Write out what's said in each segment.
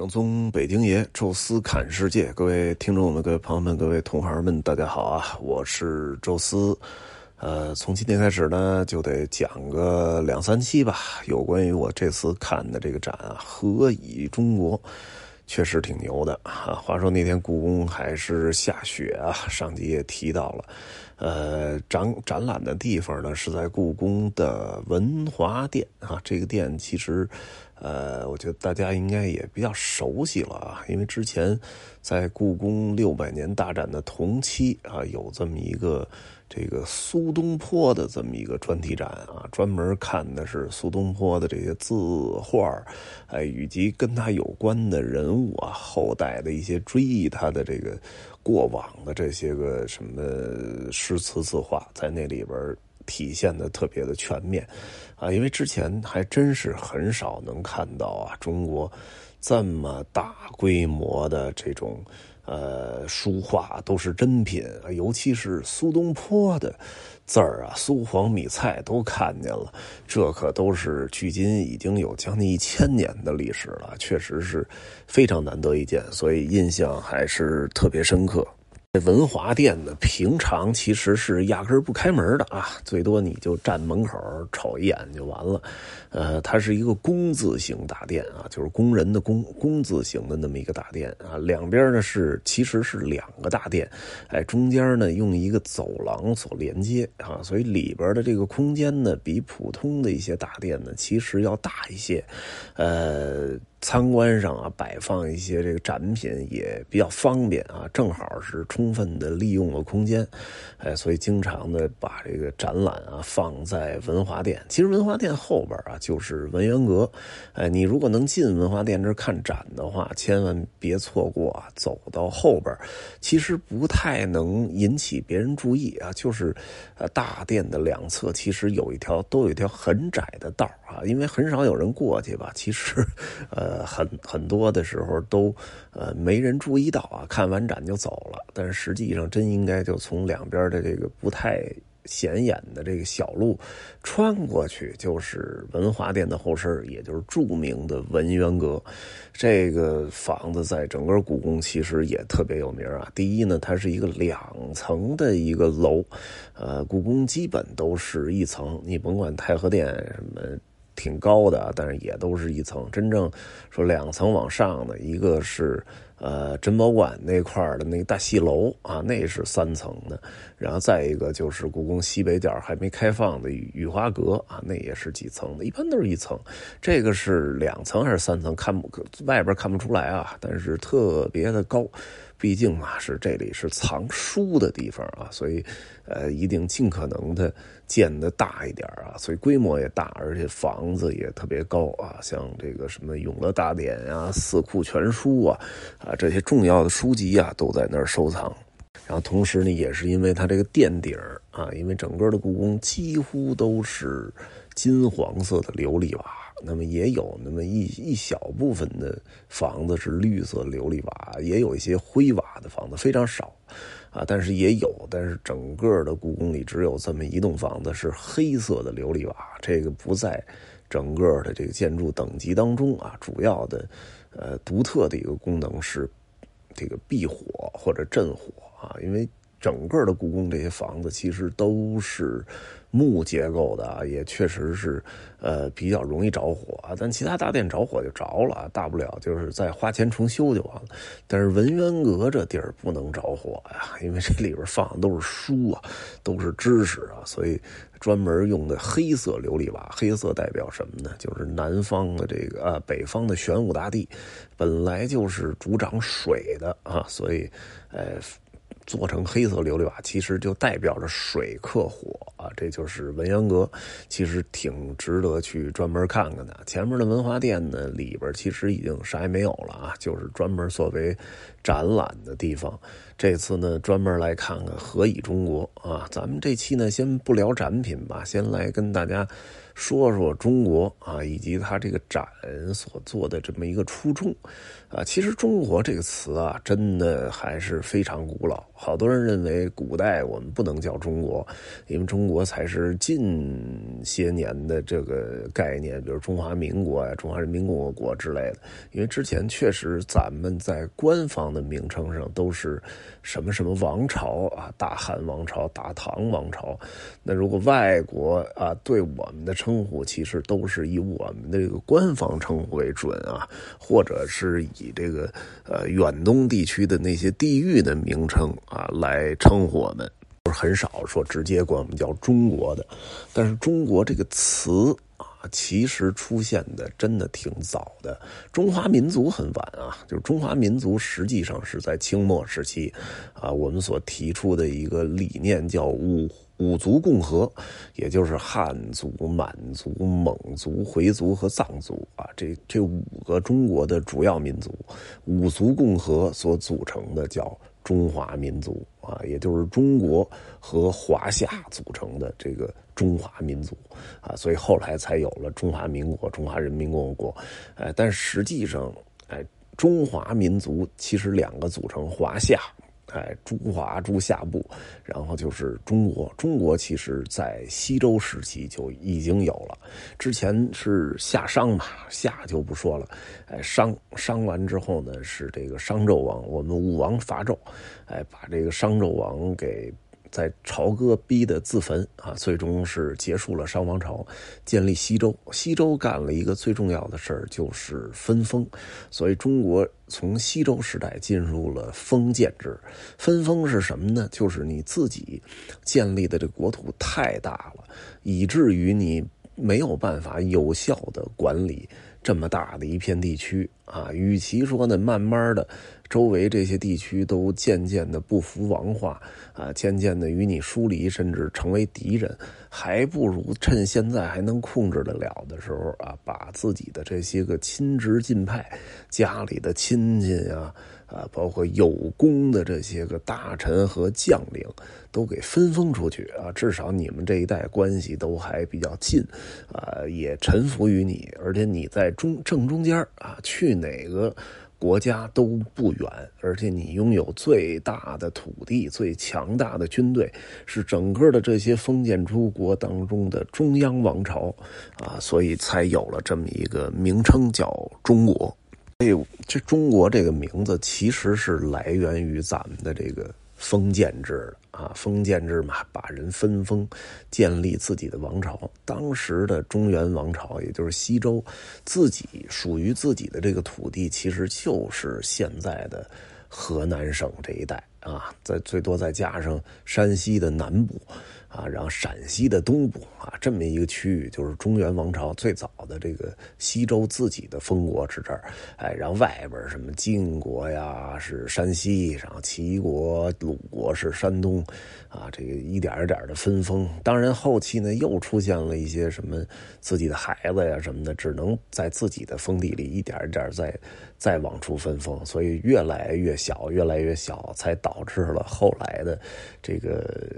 正宗北京爷，宙斯侃世界，各位听众们、各位朋友们、各位同行们，大家好啊！我是宙斯。呃，从今天开始呢，就得讲个两三期吧，有关于我这次看的这个展啊，《何以中国》，确实挺牛的啊。话说那天故宫还是下雪啊，上集也提到了。呃，展展览的地方呢是在故宫的文华殿啊，这个殿其实。呃，我觉得大家应该也比较熟悉了啊，因为之前在故宫六百年大展的同期啊，有这么一个这个苏东坡的这么一个专题展啊，专门看的是苏东坡的这些字画，哎，以及跟他有关的人物啊，后代的一些追忆他的这个过往的这些个什么诗词字画，在那里边。体现的特别的全面，啊，因为之前还真是很少能看到啊，中国这么大规模的这种呃书画都是真品，尤其是苏东坡的字儿啊，苏黄米蔡都看见了，这可都是距今已经有将近一千年的历史了，确实是非常难得一见，所以印象还是特别深刻。这文华殿呢，平常其实是压根儿不开门的啊，最多你就站门口瞅一眼就完了。呃，它是一个工字形大殿啊，就是工人的工工字形的那么一个大殿啊。两边呢是其实是两个大殿，哎，中间呢用一个走廊所连接啊，所以里边的这个空间呢比普通的一些大殿呢其实要大一些，呃。参观上啊，摆放一些这个展品也比较方便啊，正好是充分的利用了空间，哎，所以经常的把这个展览啊放在文华殿。其实文华殿后边啊就是文渊阁，哎，你如果能进文华殿这看展的话，千万别错过啊，走到后边，其实不太能引起别人注意啊，就是呃大殿的两侧其实有一条都有一条很窄的道啊，因为很少有人过去吧，其实呃。呃，很很多的时候都，呃，没人注意到啊，看完展就走了。但是实际上，真应该就从两边的这个不太显眼的这个小路穿过去，就是文华殿的后身，也就是著名的文渊阁。这个房子在整个故宫其实也特别有名啊。第一呢，它是一个两层的一个楼，呃，故宫基本都是一层，你甭管太和殿什么。挺高的，但是也都是一层。真正说两层往上的，一个是呃珍宝馆那块的那个大戏楼啊，那是三层的。然后再一个就是故宫西北角还没开放的雨花阁啊，那也是几层的，一般都是一层。这个是两层还是三层？看不外边看不出来啊，但是特别的高。毕竟啊，是这里是藏书的地方啊，所以，呃，一定尽可能的建的大一点啊，所以规模也大，而且房子也特别高啊，像这个什么《永乐大典》啊，《四库全书》啊，啊，这些重要的书籍啊，都在那儿收藏。然后同时呢，也是因为它这个殿顶啊，因为整个的故宫几乎都是金黄色的琉璃瓦。那么也有那么一一小部分的房子是绿色琉璃瓦，也有一些灰瓦的房子，非常少，啊，但是也有，但是整个的故宫里只有这么一栋房子是黑色的琉璃瓦，这个不在整个的这个建筑等级当中啊，主要的，呃，独特的一个功能是这个避火或者镇火啊，因为。整个的故宫这些房子其实都是木结构的啊，也确实是呃比较容易着火。但其他大殿着火就着了，大不了就是再花钱重修就完了。但是文渊阁这地儿不能着火呀，因为这里边放的都是书啊，都是知识啊，所以专门用的黑色琉璃瓦。黑色代表什么呢？就是南方的这个啊，北方的玄武大帝本来就是主掌水的啊，所以呃。做成黑色琉璃瓦，其实就代表着水克火啊，这就是文渊阁，其实挺值得去专门看看的。前面的文华殿呢，里边其实已经啥也没有了啊，就是专门作为展览的地方。这次呢，专门来看看何以中国啊。咱们这期呢，先不聊展品吧，先来跟大家说说中国啊，以及它这个展所做的这么一个初衷啊。其实“中国”这个词啊，真的还是非常古老。好多人认为古代我们不能叫中国，因为中国才是近些年的这个概念，比如中华民国呀、中华人民共和国之类的。因为之前确实咱们在官方的名称上都是什么什么王朝啊，大汉王朝、大唐王朝。那如果外国啊对我们的称呼，其实都是以我们的这个官方称呼为准啊，或者是以以这个呃远东地区的那些地域的名称啊来称呼我们，是很少说直接管我们叫中国的。但是“中国”这个词啊。其实出现的真的挺早的，中华民族很晚啊，就是中华民族实际上是在清末时期，啊，我们所提出的一个理念叫五五族共和，也就是汉族、满族、蒙族、回族和藏族啊，这这五个中国的主要民族，五族共和所组成的叫中华民族啊，也就是中国和华夏组成的这个。中华民族啊，所以后来才有了中华民国、中华人民共和国。哎，但实际上，哎，中华民族其实两个组成华夏，哎，中华诸夏部，然后就是中国。中国其实在西周时期就已经有了，之前是夏商嘛，夏就不说了。哎，商商完之后呢，是这个商纣王，我们武王伐纣，哎，把这个商纣王给。在朝歌逼得自焚啊，最终是结束了商王朝，建立西周。西周干了一个最重要的事儿，就是分封。所以中国从西周时代进入了封建制。分封是什么呢？就是你自己建立的这国土太大了，以至于你没有办法有效的管理这么大的一片地区啊。与其说呢，慢慢的。周围这些地区都渐渐的不服王化啊，渐渐的与你疏离，甚至成为敌人，还不如趁现在还能控制得了的时候啊，把自己的这些个亲职近派、家里的亲戚啊啊，包括有功的这些个大臣和将领，都给分封出去啊，至少你们这一代关系都还比较近啊，也臣服于你，而且你在中正中间啊，去哪个。国家都不远，而且你拥有最大的土地、最强大的军队，是整个的这些封建诸国当中的中央王朝啊，所以才有了这么一个名称叫中国。所以，这中国这个名字其实是来源于咱们的这个。封建制的啊，封建制嘛，把人分封，建立自己的王朝。当时的中原王朝，也就是西周，自己属于自己的这个土地，其实就是现在的河南省这一带啊，再最多再加上山西的南部。啊，然后陕西的东部啊，这么一个区域，就是中原王朝最早的这个西周自己的封国是这儿，哎，然后外边什么晋国呀是山西，然后齐国、鲁国是山东，啊，这个一点一点的分封。当然后期呢，又出现了一些什么自己的孩子呀什么的，只能在自己的封地里一点一点再。再往出分封，所以越来越小，越来越小，才导致了后来的这个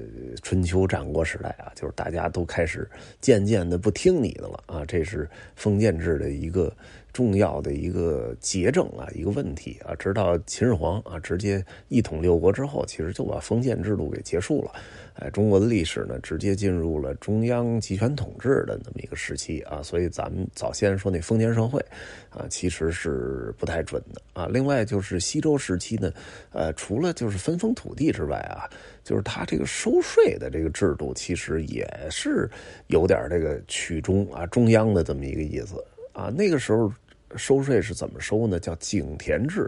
春秋战国时代啊，就是大家都开始渐渐的不听你的了啊，这是封建制的一个。重要的一个结症啊，一个问题啊，直到秦始皇啊直接一统六国之后，其实就把封建制度给结束了。哎，中国的历史呢，直接进入了中央集权统治的那么一个时期啊。所以咱们早先说那封建社会啊，其实是不太准的啊。另外就是西周时期呢，呃，除了就是分封土地之外啊，就是他这个收税的这个制度，其实也是有点这个曲中啊中央的这么一个意思啊。那个时候。收税是怎么收呢？叫井田制，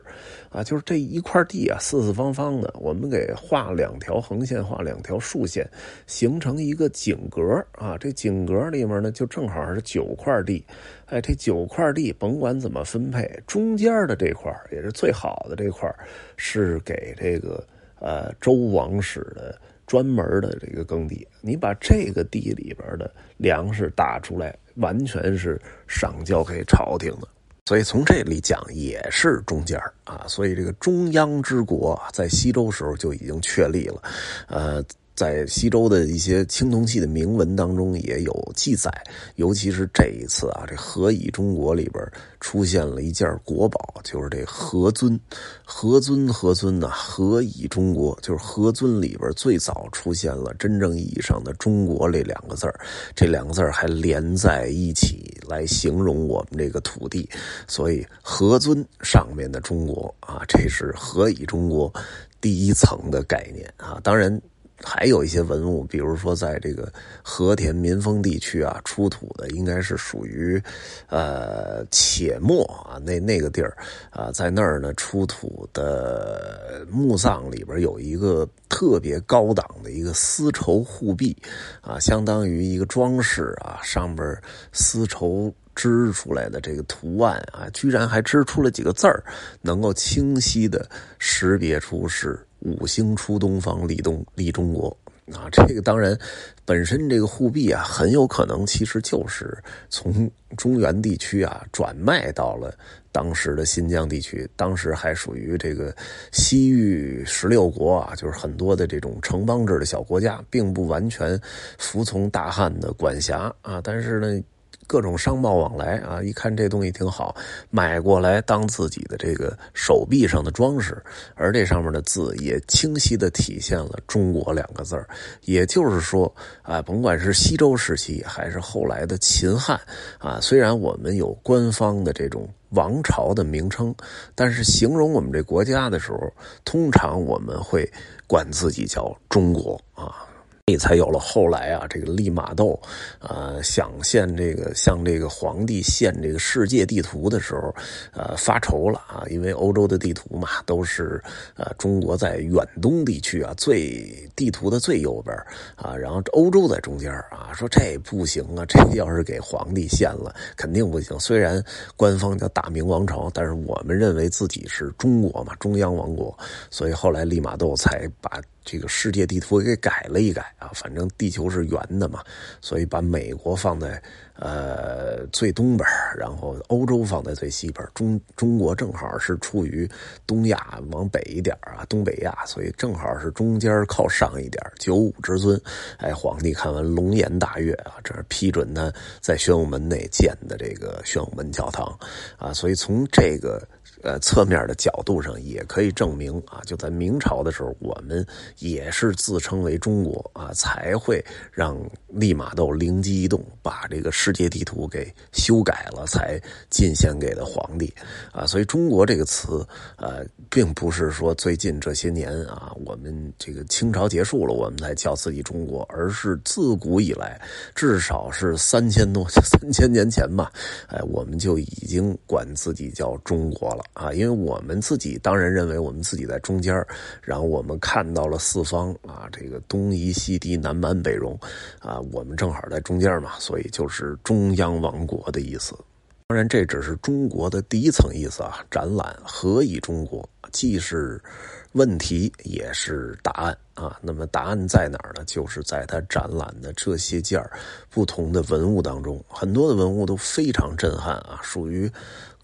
啊，就是这一块地啊，四四方方的，我们给画两条横线，画两条竖线，形成一个井格啊。这井格里面呢，就正好是九块地，哎，这九块地甭管怎么分配，中间的这块也是最好的这块，是给这个呃周王室的专门的这个耕地。你把这个地里边的粮食打出来，完全是上交给朝廷的。所以从这里讲也是中间啊，所以这个中央之国在西周时候就已经确立了，呃，在西周的一些青铜器的铭文当中也有记载，尤其是这一次啊，这“何以中国”里边出现了一件国宝，就是这何尊。何尊何尊呐？何以中国？就是何尊里边最早出现了真正意义上的“中国”这两个字这两个字还连在一起来形容我们这个土地，所以何尊上面的中国啊，这是何以中国第一层的概念啊，当然。还有一些文物，比如说在这个和田民丰地区啊出土的，应该是属于呃且末啊那那个地儿啊，在那儿呢出土的墓葬里边有一个特别高档的一个丝绸护臂啊，相当于一个装饰啊，上边丝绸织出来的这个图案啊，居然还织出了几个字儿，能够清晰的识别出是。五星出东方，立东立中国啊！这个当然，本身这个护币啊，很有可能其实就是从中原地区啊转卖到了当时的新疆地区。当时还属于这个西域十六国啊，就是很多的这种城邦制的小国家，并不完全服从大汉的管辖啊。但是呢。各种商贸往来啊，一看这东西挺好，买过来当自己的这个手臂上的装饰，而这上面的字也清晰的体现了“中国”两个字也就是说啊，甭管是西周时期还是后来的秦汉啊，虽然我们有官方的这种王朝的名称，但是形容我们这国家的时候，通常我们会管自己叫中国啊。这才有了后来啊，这个利玛窦，呃，想献这个向这个皇帝献这个世界地图的时候，呃，发愁了啊，因为欧洲的地图嘛，都是呃中国在远东地区啊，最地图的最右边啊，然后欧洲在中间啊，说这不行啊，这要是给皇帝献了，肯定不行。虽然官方叫大明王朝，但是我们认为自己是中国嘛，中央王国，所以后来利玛窦才把。这个世界地图给改了一改啊，反正地球是圆的嘛，所以把美国放在呃最东边，然后欧洲放在最西边，中中国正好是处于东亚往北一点啊，东北亚，所以正好是中间靠上一点。九五之尊，哎，皇帝看完龙颜大悦啊，这是批准他在宣武门内建的这个宣武门教堂啊，所以从这个。呃，侧面的角度上也可以证明啊，就在明朝的时候，我们也是自称为中国啊，才会让利玛窦灵机一动，把这个世界地图给修改了，才进献给了皇帝啊。所以“中国”这个词，呃，并不是说最近这些年啊，我们这个清朝结束了，我们才叫自己中国，而是自古以来，至少是三千多三千年前吧，哎，我们就已经管自己叫中国了。啊，因为我们自己当然认为我们自己在中间然后我们看到了四方啊，这个东夷西狄南蛮北戎，啊，我们正好在中间嘛，所以就是中央王国的意思。当然，这只是中国的第一层意思啊。展览何以中国，既是问题，也是答案啊。那么答案在哪儿呢？就是在它展览的这些件不同的文物当中，很多的文物都非常震撼啊，属于。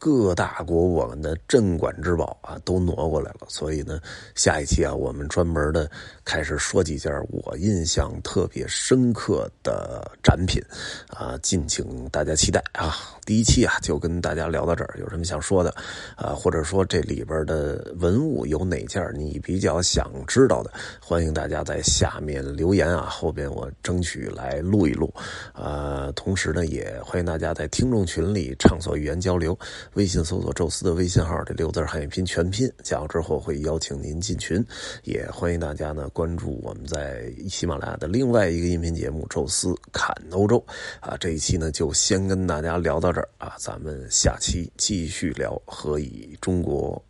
各大国我们的镇馆之宝啊，都挪过来了。所以呢，下一期啊，我们专门的开始说几件我印象特别深刻的展品啊，敬请大家期待啊。第一期啊，就跟大家聊到这儿。有什么想说的啊，或者说这里边的文物有哪件你比较想知道的，欢迎大家在下面留言啊。后边我争取来录一录啊。同时呢，也欢迎大家在听众群里畅所欲言交流。微信搜索“宙斯”的微信号，这六字汉语拼全拼，加入之后会邀请您进群。也欢迎大家呢关注我们在喜马拉雅的另外一个音频节目《宙斯侃欧洲》啊。这一期呢就先跟大家聊到这儿啊，咱们下期继续聊何以中国。